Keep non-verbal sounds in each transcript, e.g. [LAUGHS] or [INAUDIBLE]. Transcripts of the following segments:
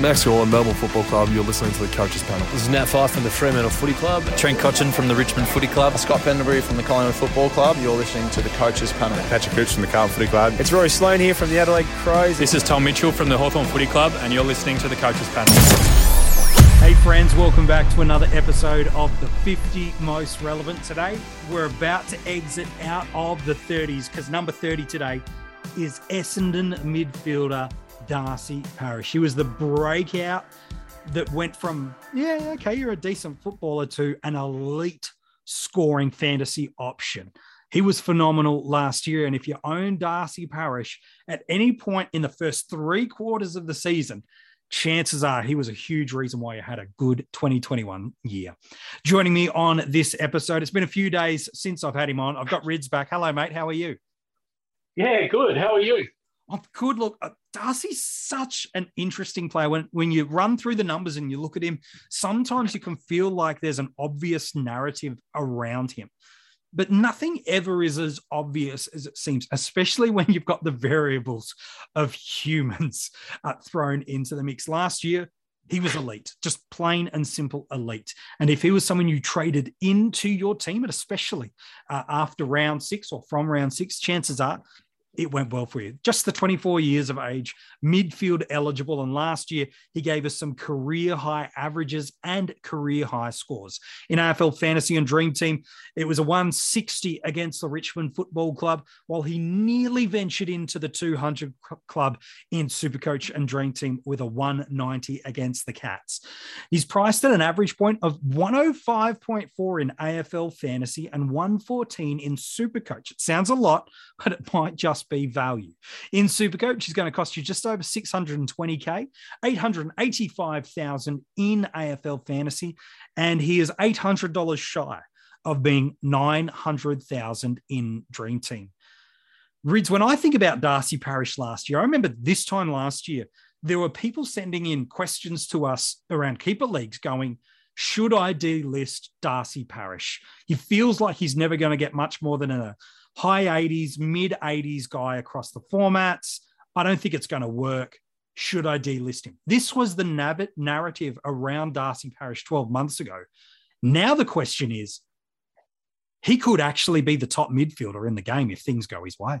Max Gawn, Melbourne Football Club. You're listening to the Coaches Panel. This is Nat Fyfe from the Fremantle Footy Club. Trent Cotchin from the Richmond Footy Club. Scott Pendlebury from the Collingwood Football Club. You're listening to the Coaches Panel. Patrick Cooch from the Carlton Footy Club. It's Rory Sloane here from the Adelaide Crows. This is Tom Mitchell from the Hawthorn Footy Club, and you're listening to the Coaches Panel. Hey friends, welcome back to another episode of the 50 Most Relevant. Today, we're about to exit out of the 30s because number 30 today is Essendon midfielder Darcy Parish. He was the breakout that went from, yeah, okay, you're a decent footballer to an elite scoring fantasy option. He was phenomenal last year. And if you own Darcy Parish at any point in the first three quarters of the season, chances are he was a huge reason why you had a good 2021 year. Joining me on this episode, it's been a few days since I've had him on. I've got Rids back. Hello, mate. How are you? Yeah, good. How are you? Good. Look, uh, Darcy's such an interesting player. When when you run through the numbers and you look at him, sometimes you can feel like there's an obvious narrative around him. But nothing ever is as obvious as it seems, especially when you've got the variables of humans uh, thrown into the mix. Last year, he was elite, just plain and simple elite. And if he was someone you traded into your team, and especially uh, after round six or from round six, chances are it went well for you. Just the 24 years of age, midfield eligible. And last year, he gave us some career high averages and career high scores. In AFL Fantasy and Dream Team, it was a 160 against the Richmond Football Club, while he nearly ventured into the 200 club in Supercoach and Dream Team with a 190 against the Cats. He's priced at an average point of 105.4 in AFL Fantasy and 114 in Supercoach. It sounds a lot, but it might just must be value. In Supercoach, is going to cost you just over 620k, 885,000 in AFL fantasy, and he is $800 shy of being 900,000 in Dream Team. Rids, when I think about Darcy Parish last year, I remember this time last year, there were people sending in questions to us around keeper leagues going, should I delist Darcy Parish? He feels like he's never going to get much more than a high 80s, mid 80s guy across the formats. I don't think it's going to work. Should I delist him? This was the narrative around Darcy Parish 12 months ago. Now the question is, he could actually be the top midfielder in the game if things go his way.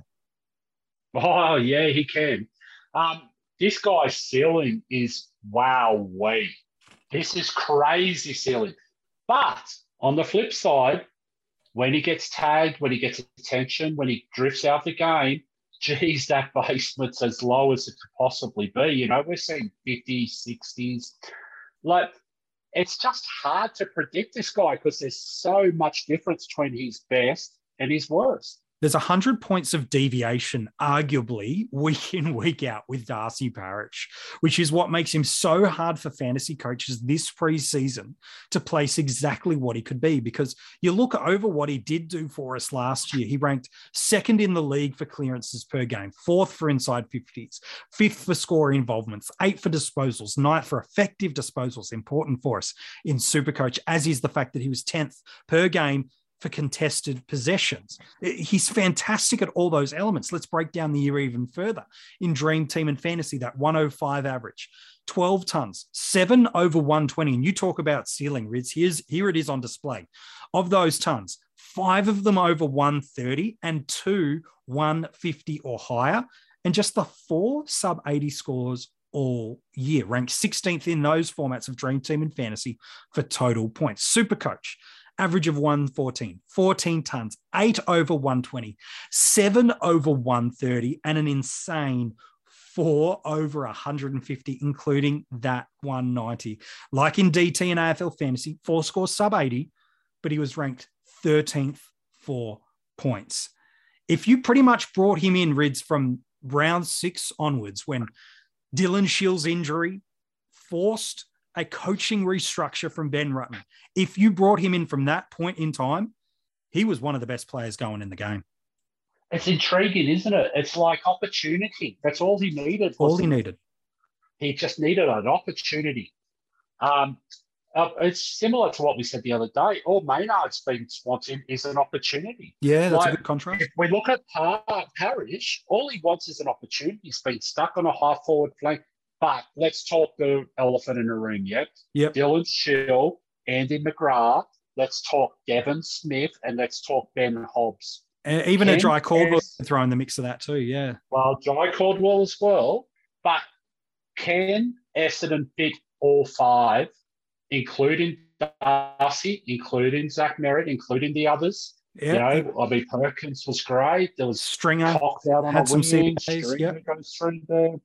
Oh, yeah, he can. Um, this guy's ceiling is wow, way. This is crazy ceiling. But on the flip side, when he gets tagged, when he gets attention, when he drifts out the game, geez, that [LAUGHS] basement's as low as it could possibly be. You know, we're seeing 50s, 60s. Like, it's just hard to predict this guy because there's so much difference between his best and his worst there's 100 points of deviation, arguably, week in, week out with Darcy Parish, which is what makes him so hard for fantasy coaches this preseason to place exactly what he could be. Because you look over what he did do for us last year, he ranked second in the league for clearances per game, fourth for inside 50s, fifth for score involvements, eighth for disposals, ninth for effective disposals, important for us in Supercoach, as is the fact that he was 10th per game for contested possessions. He's fantastic at all those elements. Let's break down the year even further. In Dream Team and Fantasy, that 105 average, 12 tons, seven over 120. And you talk about ceiling, Rids. Here's, here it is on display. Of those tons, five of them over 130 and two 150 or higher. And just the four sub 80 scores all year, ranked 16th in those formats of Dream Team and Fantasy for total points. Super Coach, average of 114, 14 tons, eight over 120, seven over 130, and an insane four over 150, including that 190. Like in DT and AFL fantasy, four scores sub 80, but he was ranked 13th for points. If you pretty much brought him in, Rids, from round six onwards, when Dylan Shiel's injury forced a coaching restructure from Ben Rutten. If you brought him in from that point in time, he was one of the best players going in the game. It's intriguing, isn't it? It's like opportunity. That's all he needed. All he needed. He just needed an opportunity. Um, uh, it's similar to what we said the other day. All Maynard's been wanting is an opportunity. Yeah, that's like, a good contrast. If we look at Par- Parish, all he wants is an opportunity. He's been stuck on a high forward flank But let's talk the elephant in the room. Yep. Yep. Dylan Shiel, Andy McGrath. Let's talk Devon Smith, and let's talk Ben Hobbs. Uh, even a Ken dry Caldwell can throw in the mix of that too. Yeah. Well, Jye Caldwell as well. But can Essendon fit all five, including Darcy, including Zach Merrett, including the others? Yeah. You know, I mean, Perkins was great. There was Stringer. Cox out on had a some wing. CPAs, Stringer yep. goes through there.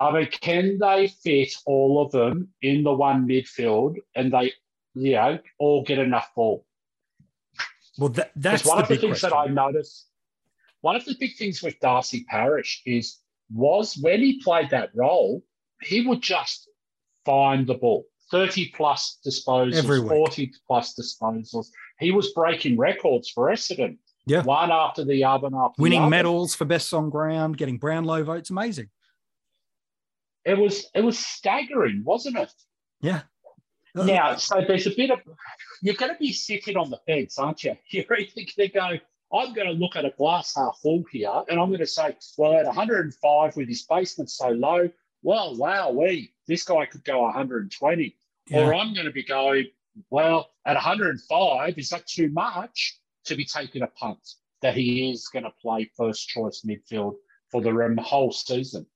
I mean, can they fit all of them in the one midfield and they, you know, all get enough ball? Well, that, that's one the of the things question. that I noticed, one of the big things with Darcy Parish is was when he played that role, he would just find the ball. 30 plus disposals, Every 40 plus disposals. He was breaking records for Essendon. Yeah. One after the other and after Winning medals for best on ground, getting Brownlow votes, amazing. It was it was staggering, wasn't it? Yeah. Now, so there's a bit of you're going to be sitting on the fence, aren't you? [LAUGHS] You're either going to go, I'm going to look at a glass half full here, and I'm going to say, well, at 105 with his basement so low, well, wow, we this guy could go 120, or. I'm going to be going, well, at 105, is that too much to be taking a punt that he is going to play first choice midfield for the whole season?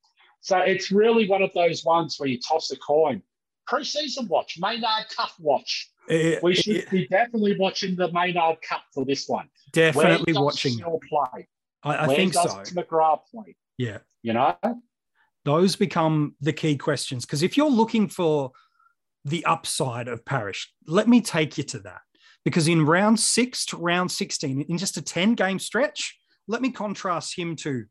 So it's really one of those ones where you toss a coin. Pre-season watch, Maynard Cup watch. It- We eh, should it- be definitely watching the Maynard Cup for this one. definitely watching. Play? I, I Where think does so. McGrath play? Yeah. You know, those become the key questions. Because if you're looking for the upside of Parish, let me take you to that. Because in round six to round 16, in just a 10 game stretch, let me contrast him to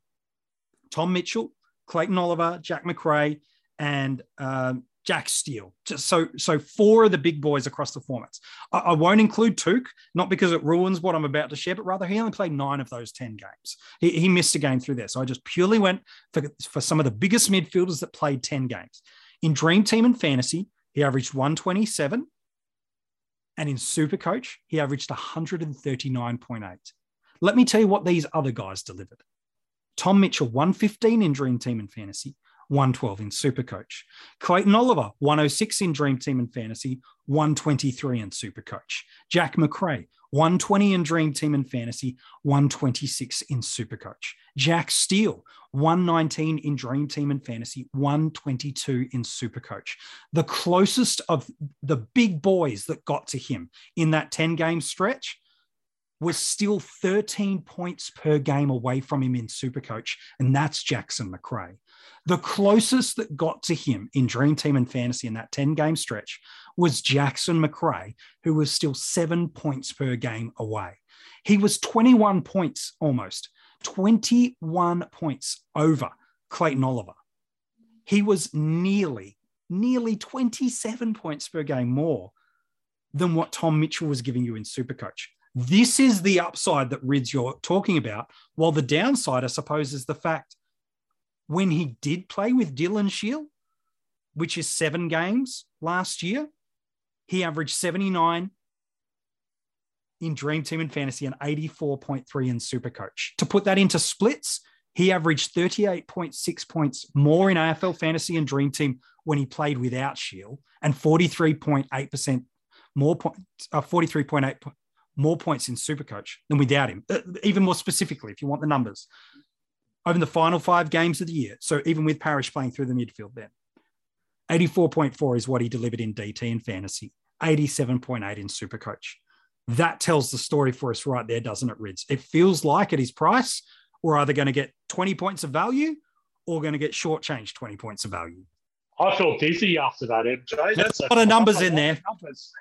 Tom Mitchell, Clayton Oliver, Jack Macrae, and um, Jack Steele. Just so, so four of the big boys across the formats. I, I won't include Touk, not because it ruins what I'm about to share, but rather he only played nine of those 10 games. He, he missed a game through there. So I just purely went for, for some of the biggest midfielders that played 10 games. In Dream Team and Fantasy, he averaged 127. And in Super Coach, he averaged 139.8. Let me tell you what these other guys delivered. Tom Mitchell, 115 in Dream Team and Fantasy, 112 in Super Coach. Clayton Oliver, 106 in Dream Team and Fantasy, 123 in Super Coach. Jack Macrae, 120 in Dream Team and Fantasy, 126 in Super Coach. Jack Steele, 119 in Dream Team and Fantasy, 122 in Super Coach. The closest of the big boys that got to him in that 10 game stretch was still 13 points per game away from him in Supercoach, and that's Jackson Macrae. The closest that got to him in Dream Team and Fantasy in that 10 game stretch was Jackson Macrae, who was still seven points per game away. He was 21 points almost, 21 points over Clayton Oliver. He was nearly, nearly 27 points per game more than what Tom Mitchell was giving you in Supercoach. This is the upside that Rids you're talking about, while the downside, I suppose, is the fact when he did play with Dylan Shiel, which is seven games last year, he averaged 79 in Dream Team and Fantasy and 84.3 in Supercoach. To put that into splits, he averaged 38.6 points more in AFL Fantasy and Dream Team when he played without Shiel and 43.8% more points, uh, 43.8 po- more points in Supercoach than without him. Uh, even more specifically, if you want the numbers, over the final five games of the year. So even with Parish playing through the midfield, then 84.4 is what he delivered in DT and fantasy, 87.8 in Supercoach. That tells the story for us right there, doesn't it, Rids? It feels like at his price, we're either going to get 20 points of value or going to get shortchanged 20 points of value. I feel dizzy after that, MJ. That's [LAUGHS] a lot of [LAUGHS] numbers in there. Numbers.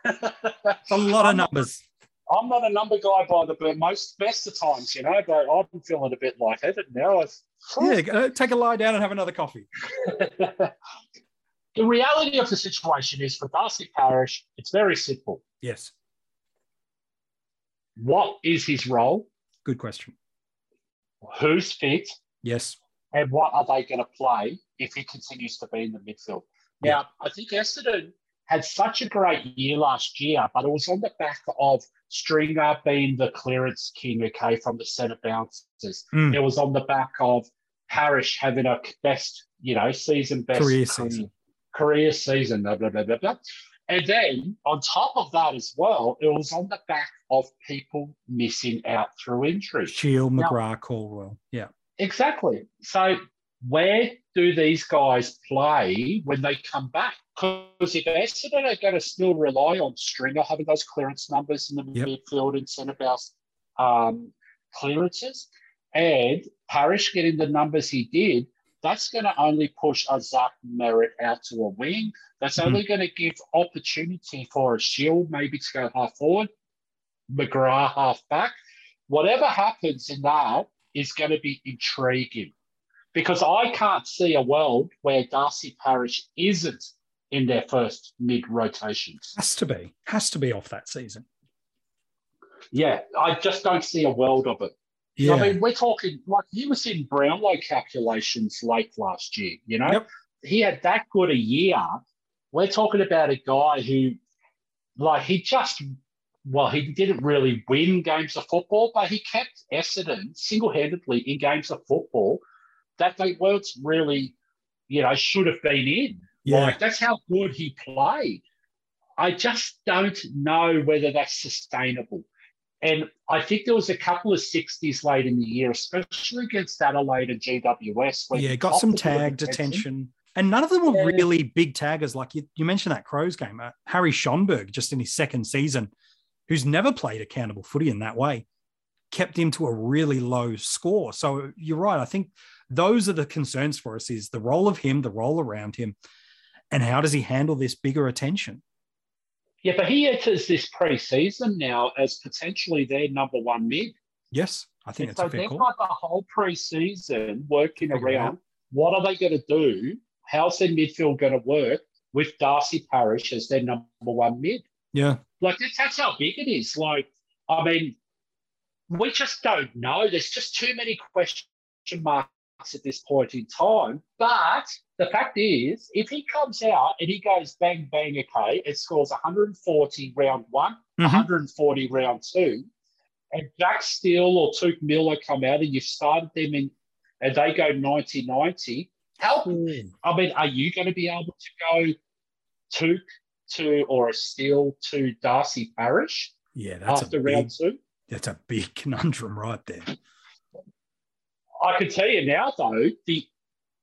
A lot of numbers. I'm not a number guy by the but most best of times, you know, but I'm feeling a bit lightheaded now. I've, Yeah, take a lie down and have another coffee. [LAUGHS] the reality of the situation is for Darcy Parish, it's very simple. Yes, What is his role? good question. Who's fit? Yes, And what are they going to play if he continues to be in the midfield? Now, I think Essendon had such a great year last year, but it was on the back of Stringer being the clearance king, okay, from the centre bouncers. Mm. It was on the back of Parish having a best, you know, season best Career season. career season, blah, blah, blah, blah, blah. And then on top of that as well, it was on the back of people missing out through injury. Shiel, McGrath, Caldwell. Yeah. Exactly. So where do these guys play when they come back? Because if Essendon are going to still rely on Stringer having those clearance numbers in the Yep. midfield and centre bounce um, clearances, and Parish getting the numbers he did, that's going to only push a Zach Merrett out to a wing. That's Mhm. only going to give opportunity for a Shiel maybe to go half forward, McGrath half back. Whatever happens in that is going to be intriguing because I can't see a world where Darcy Parish isn't in their first mid rotations. Has to be. Has to be off that season. Yeah, I just don't see a world of it. Yeah. I mean, we're talking like he was in Brownlow calculations late last year, you know? Yep. He had that good a year. We're talking about a guy who, like, he just, well, he didn't really win games of football, but he kept Essendon single handedly in games of football that they weren't really, you know, should have been in. yeah. Like, that's how good he played. I just don't know whether that's sustainable. And I think there was a couple of 60s late in the year, especially against Adelaide and GWS. yeah, got some a bit of tag attention. detention. And none of them were Yeah. really big taggers. Like you, you mentioned that Crows game, uh, Harry Schoenberg, just in his second season, who's never played accountable footy in that way, kept him to a really low score. So you're right. I think those are the concerns for us: is the role of him, the role around him, and how does he handle this bigger attention? Yeah, but he enters this pre-season now as potentially their number one mid. Yes, I think And that's so a fair they've call. got the whole pre-season working around what are they going to do? How's their midfield going to work with Darcy Parish as their number one mid? Yeah, Like that's, that's how big it is. Like, I mean, we just don't know. There's just too many question marks at this point in time. But the fact is, if he comes out and he goes bang bang, okay, it scores 140 round one, Mhm. 140 round two, and Jack Steele or Touk Miller come out and you've started them in, and they go 90 90. How I mean, are you going to be able to go Touk to or a Steele to Darcy Parish yeah, that's a big, round two? that's a big [LAUGHS] conundrum right there. I can tell you now, though, the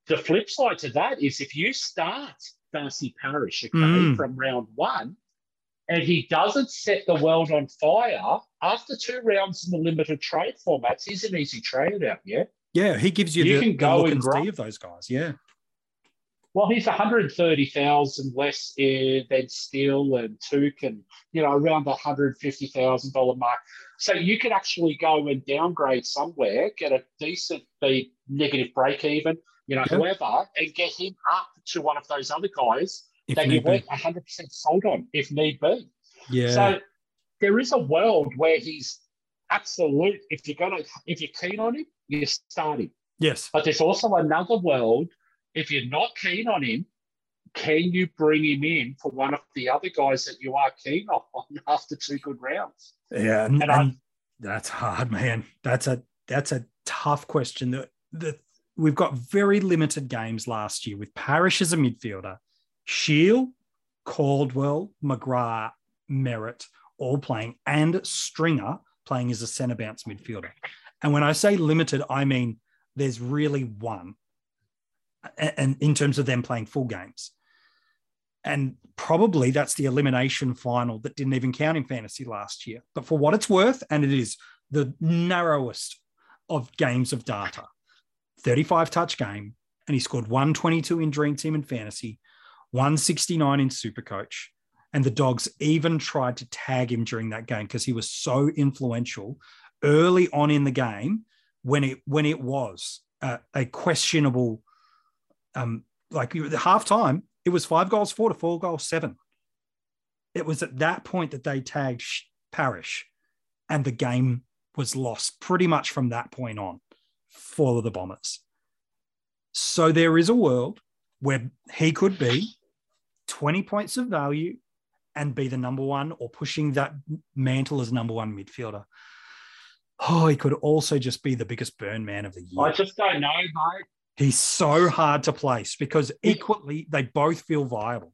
the flip side to that is if you start Darcy Parish okay, Mm. from round one, and he doesn't set the world on fire after two rounds in the limited trade formats, he's an easy trade out. Yeah. Yeah, he gives you, You the, can the go look and and see of those guys. Yeah, Well, he's 130,000 less than Steele and Touk and, you know, around the $150,000 mark. So you could actually go and downgrade somewhere, get a decent be negative break even, you know, Yeah. whoever, and get him up to one of those other guys if that you weren't 100% sold on if need be. Yeah, So there is a world where he's absolute. If you're gonna, if you're keen on him, you start him. yes, But there's also another world. If you're not keen on him, can you bring him in for one of the other guys that you are keen on [LAUGHS] after two good rounds? yeah, and, And I- that's hard, man. That's a that's a tough question. That the we've got very limited games last year with Parish as a midfielder, Shiel, Caldwell, McGrath, Merrett all playing, and Stringer playing as a centre bounce midfielder. And when I say limited, I mean there's really one, and in terms of them playing full games. And probably that's the elimination final that didn't even count in fantasy last year. But for what it's worth, and it is the narrowest of games of data 35 touch game, and he scored 122 in Dream Team and Fantasy, 169 in Supercoach. And the Dogs even tried to tag him during that game because he was so influential early on in the game when it when it was uh, a questionable um like the halftime it was five goals four to four goals seven it was at that point that they tagged Parish, and the game was lost pretty much from that point on for the Bombers. So there is a world where he could be 20 points of value and be the number one or pushing that mantle as number one midfielder. Oh, he could also just be the biggest burn man of the year. I just don't know, mate. He's so hard to place because equally they both feel viable.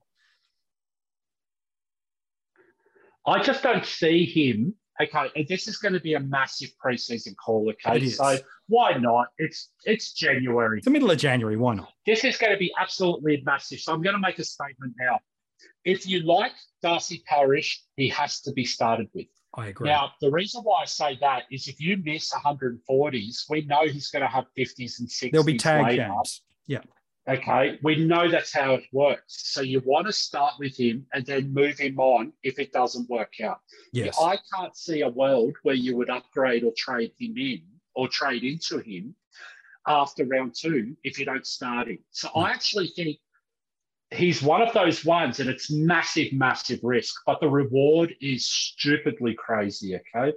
I just don't see him. Okay, and this is going to be a massive preseason call. Okay, so why not? It's it's January. It's the middle of January. Why not? This is going to be absolutely massive. So I'm going to make a statement now. If you like Darcy Parish, he has to be started with. I agree. Now, the reason why I say that is if you miss 140s, we know he's going to have 50s and 60s. There'll be tag later. games. Yeah. Okay, we know that's how it works. So you want to start with him and then move him on if it doesn't work out. Yes. I can't see a world where you would upgrade or trade him in or trade into him after round two if you don't start him. So I mm. actually think he's one of those ones, and it's massive, massive risk, but the reward is stupidly crazy. Okay.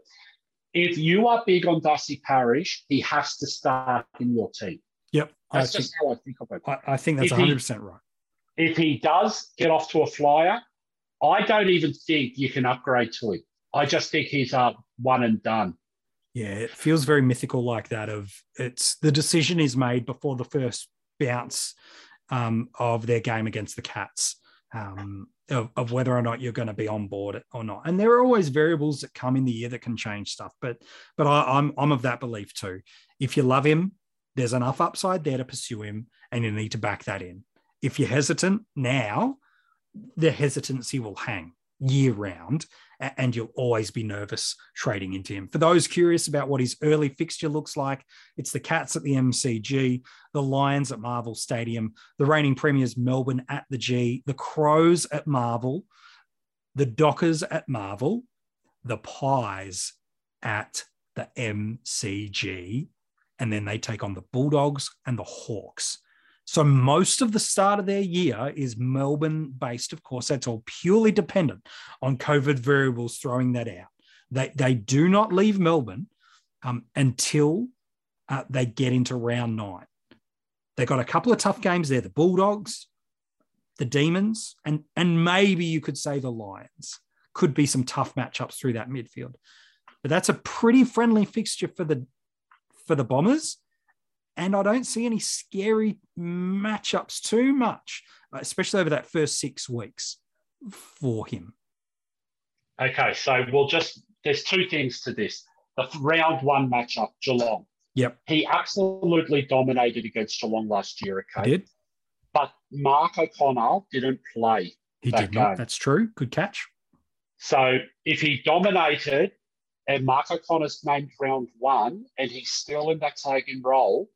If you are big on Darcy Parish, he has to start in your team. Yep. I That's think, just how I think of it. I, I think that's if 100% right. If he does get off to a flyer, I don't even think you can upgrade to him. I just think he's a one and done. Yeah, it feels very mythical like that. Of it's the decision is made before the first bounce um, of their game against the Cats, um, of, of whether or not you're going to be on board or not. And there are always variables that come in the year that can change stuff. But but I, I'm I'm of that belief too. If you love him, there's enough upside there to pursue him, and you need to back that in. If you're hesitant now, the hesitancy will hang year round and you'll always be nervous trading into him. For those curious about what his early fixture looks like, it's the Cats at the MCG, the Lions at Marvel Stadium, the reigning premiers Melbourne at the G, the Crows at Marvel, the Dockers at Marvel, the Pies at the MCG, and then they take on the Bulldogs and the Hawks. So most of the start of their year is Melbourne based. Of course, that's all purely dependent on COVID variables throwing that out. They, they do not leave Melbourne um, until uh, they get into round nine. They got a couple of tough games there the Bulldogs, the Demons, and, and maybe you could say the Lions. Could be some tough matchups through that midfield. But that's a pretty friendly fixture for the for the Bombers. And I don't see any scary matchups too much, uh, especially over that first six weeks for him. Okay, so we'll just there's two things to this. The round one matchup, Geelong. Yep. He absolutely dominated against Geelong last year, He okay? did. But Mark O'Connor didn't play. He that did not. game. That's true. Good catch. So if he dominated and Mark O'Connor's named round one and he's still in that tagging role,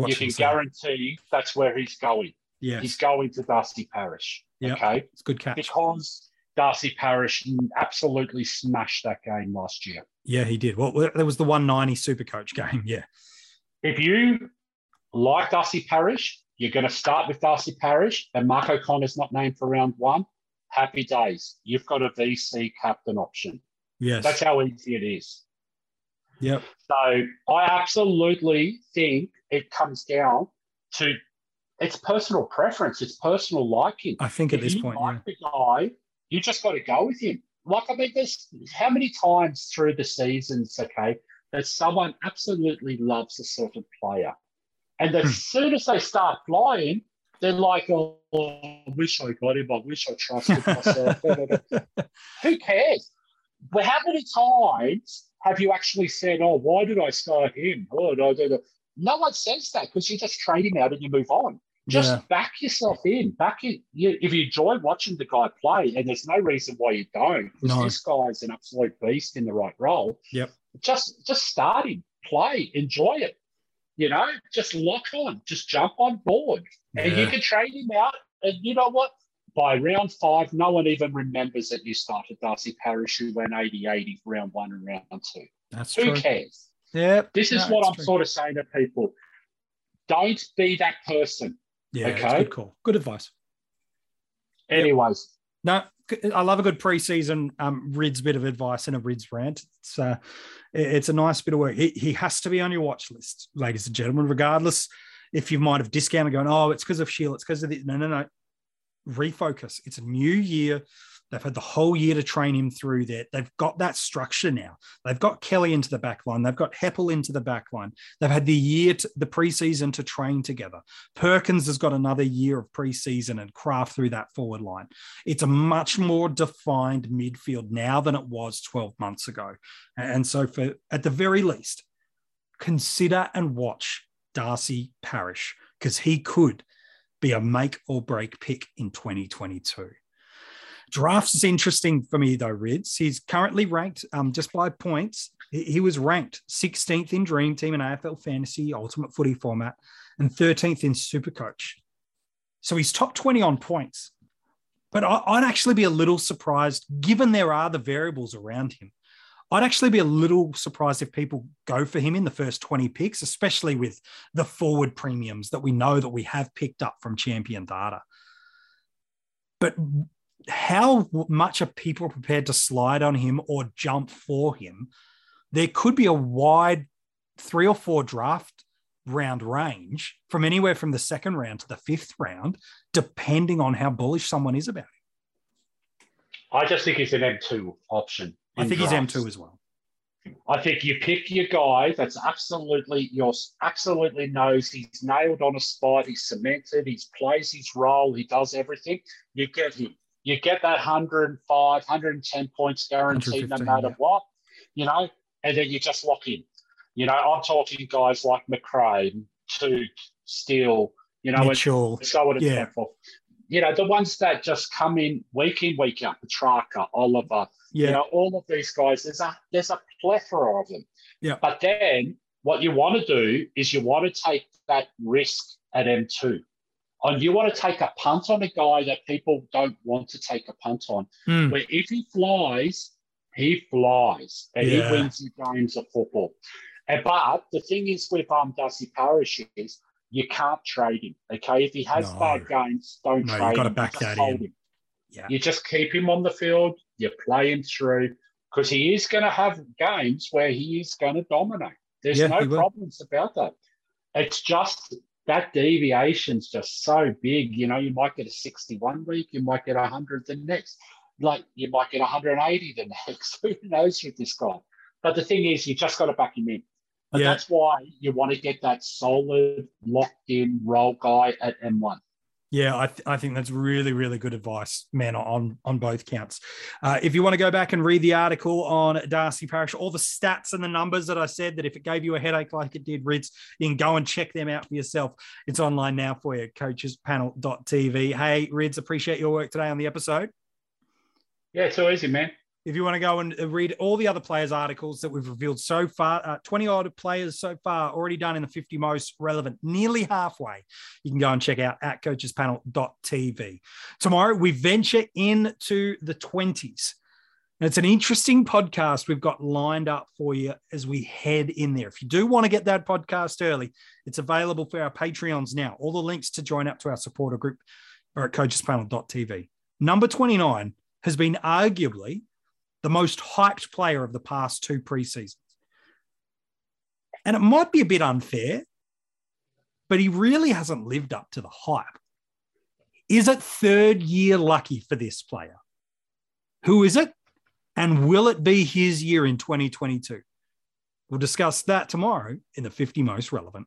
Watch you can guarantee that's where he's going. Yeah. He's going to Darcy Parish. Yep. Okay. It's good catch. Because Darcy Parish absolutely smashed that game last year. Yeah, he did. Well, there was the 190 super coach game. Yeah. If you like Darcy Parish, you're going to start with Darcy Parish and Mark O'Connor's not named for round one. Happy days. You've got a VC captain option. Yes. That's how easy it is. yep. So I absolutely think it comes down to it's personal preference, it's personal liking. I think at If this point, yeah. like the guy, you just got to go with him. Like I mean, there's how many times through the seasons, okay, that someone absolutely loves a certain player, and Hmm. as soon as they start flying, they're like, "Oh, I wish I got him. I wish I trusted myself." [LAUGHS] [LAUGHS] Who cares? But how many times have you actually said, "Oh, why did I start him?" Oh, no, no, no. No one says that because you just trade him out and you move on. Just Yeah. back yourself in. Back in. You, if you enjoy watching the guy play, and there's no reason why you don't, because No. this guy's an absolute beast in the right role. Yep. Just just start him, play, enjoy it. You know, just lock on, just jump on board, and you can trade him out. And you know what? By round five, no one even remembers that you started Darcy Parish, who went 80 80 round one and round two. That's Who true. cares? Yeah. This is No, what I'm true. sort of saying to people. Don't be that person. Yeah. okay. Good call. Good advice. Anyways, No, I love a good preseason um, Rids bit of advice and a Rids rant. It's uh, it's a nice bit of work. He, he has to be on your watch list, ladies and gentlemen, regardless if you might have discounted going, oh, it's because of Shiel, it's because of the no, no, no. refocus. It's a new year. They've had the whole year to train him through that. They've got that structure now. They've got Kelly into the back line. They've got Heppell into the back line. They've had the year, to, the preseason to train together. Perkins has got another year of preseason and craft through that forward line. It's a much more defined midfield now than it was 12 months ago. And so, for at the very least, consider and watch Darcy Parish because he could be a make or break pick in 2022. Drafts is interesting for me though, Rids. He's currently ranked um, just by points. He was ranked 16th in Dream Team and AFL Fantasy Ultimate Footy format and 13th in Supercoach. So he's top 20 on points. But I'd actually be a little surprised, given there are the variables around him. I'd actually be a little surprised if people go for him in the first 20 picks, especially with the forward premiums that we know that we have picked up from champion data. But how much are people prepared to slide on him or jump for him? There could be a wide three or four draft round range from anywhere from the second round to the fifth round, depending on how bullish someone is about him. I just think he's an M2 option. I think drafts. he's M2 as well. I think you pick your guy that's absolutely your absolutely knows he's nailed on a spot, he's cemented, he plays his role, he does everything. You get him you get that 105, 110 points guaranteed no matter yeah. what, you know, and then you just lock in. You know, I'm talking guys like Macrae, Touk, Steele, you know, Mitchell. And so on and yeah. so forth. You know, the ones that just come in week in, week out, Petrarca, Oliver, yeah. you know, all of these guys, there's a there's a plethora of them. Yeah. But then what you want to do is you want to take that risk at M2 and you want to take a punt on a guy that people don't want to take a punt on. Mm. Where if he flies, he flies and yeah. he wins the games of football. And, but the thing is with um Darcy Parish is you can't trade him. Okay, if he has no. bad games, don't no, trade you've got to back that in. Him. Yeah. You just keep him on the field. You play him through because he is going to have games where he is going to dominate. There's yeah, no problems about that. It's just that deviation's just so big. You know, you might get a 61 week, you might get 100 the next, like you might get 180 the [LAUGHS] next. Who knows with this guy? But the thing is, you just got to back him in. And yeah. that's why you want to get that solid, locked in role guy at M1. Yeah, I, th- I think that's really, really good advice, man, on, on both counts. Uh, if you want to go back and read the article on Darcy Parish, all the stats and the numbers that I said, that if it gave you a headache like it did Rids, you can go and check them out for yourself. It's online now for you, coachespanel.tv. Hey, Rids, appreciate your work today on the episode. Yeah, it's so easy, man if you want to go and read all the other players' articles that we've revealed so far, uh, 20 odd players so far already done in the 50 most relevant, nearly halfway. You can go and check out at coachespanel.tv. Tomorrow, we venture into the 20s. And it's an interesting podcast we've got lined up for you as we head in there. If you do want to get that podcast early, it's available for our Patreons now. All the links to join up to our supporter group are at coachespanel.tv. Number 29 has been arguably the most hyped player of the past two preseasons. And it might be a bit unfair, but he really hasn't lived up to the hype. Is it third year lucky for this player? Who is it? And will it be his year in 2022? We'll discuss that tomorrow in the 50 most relevant.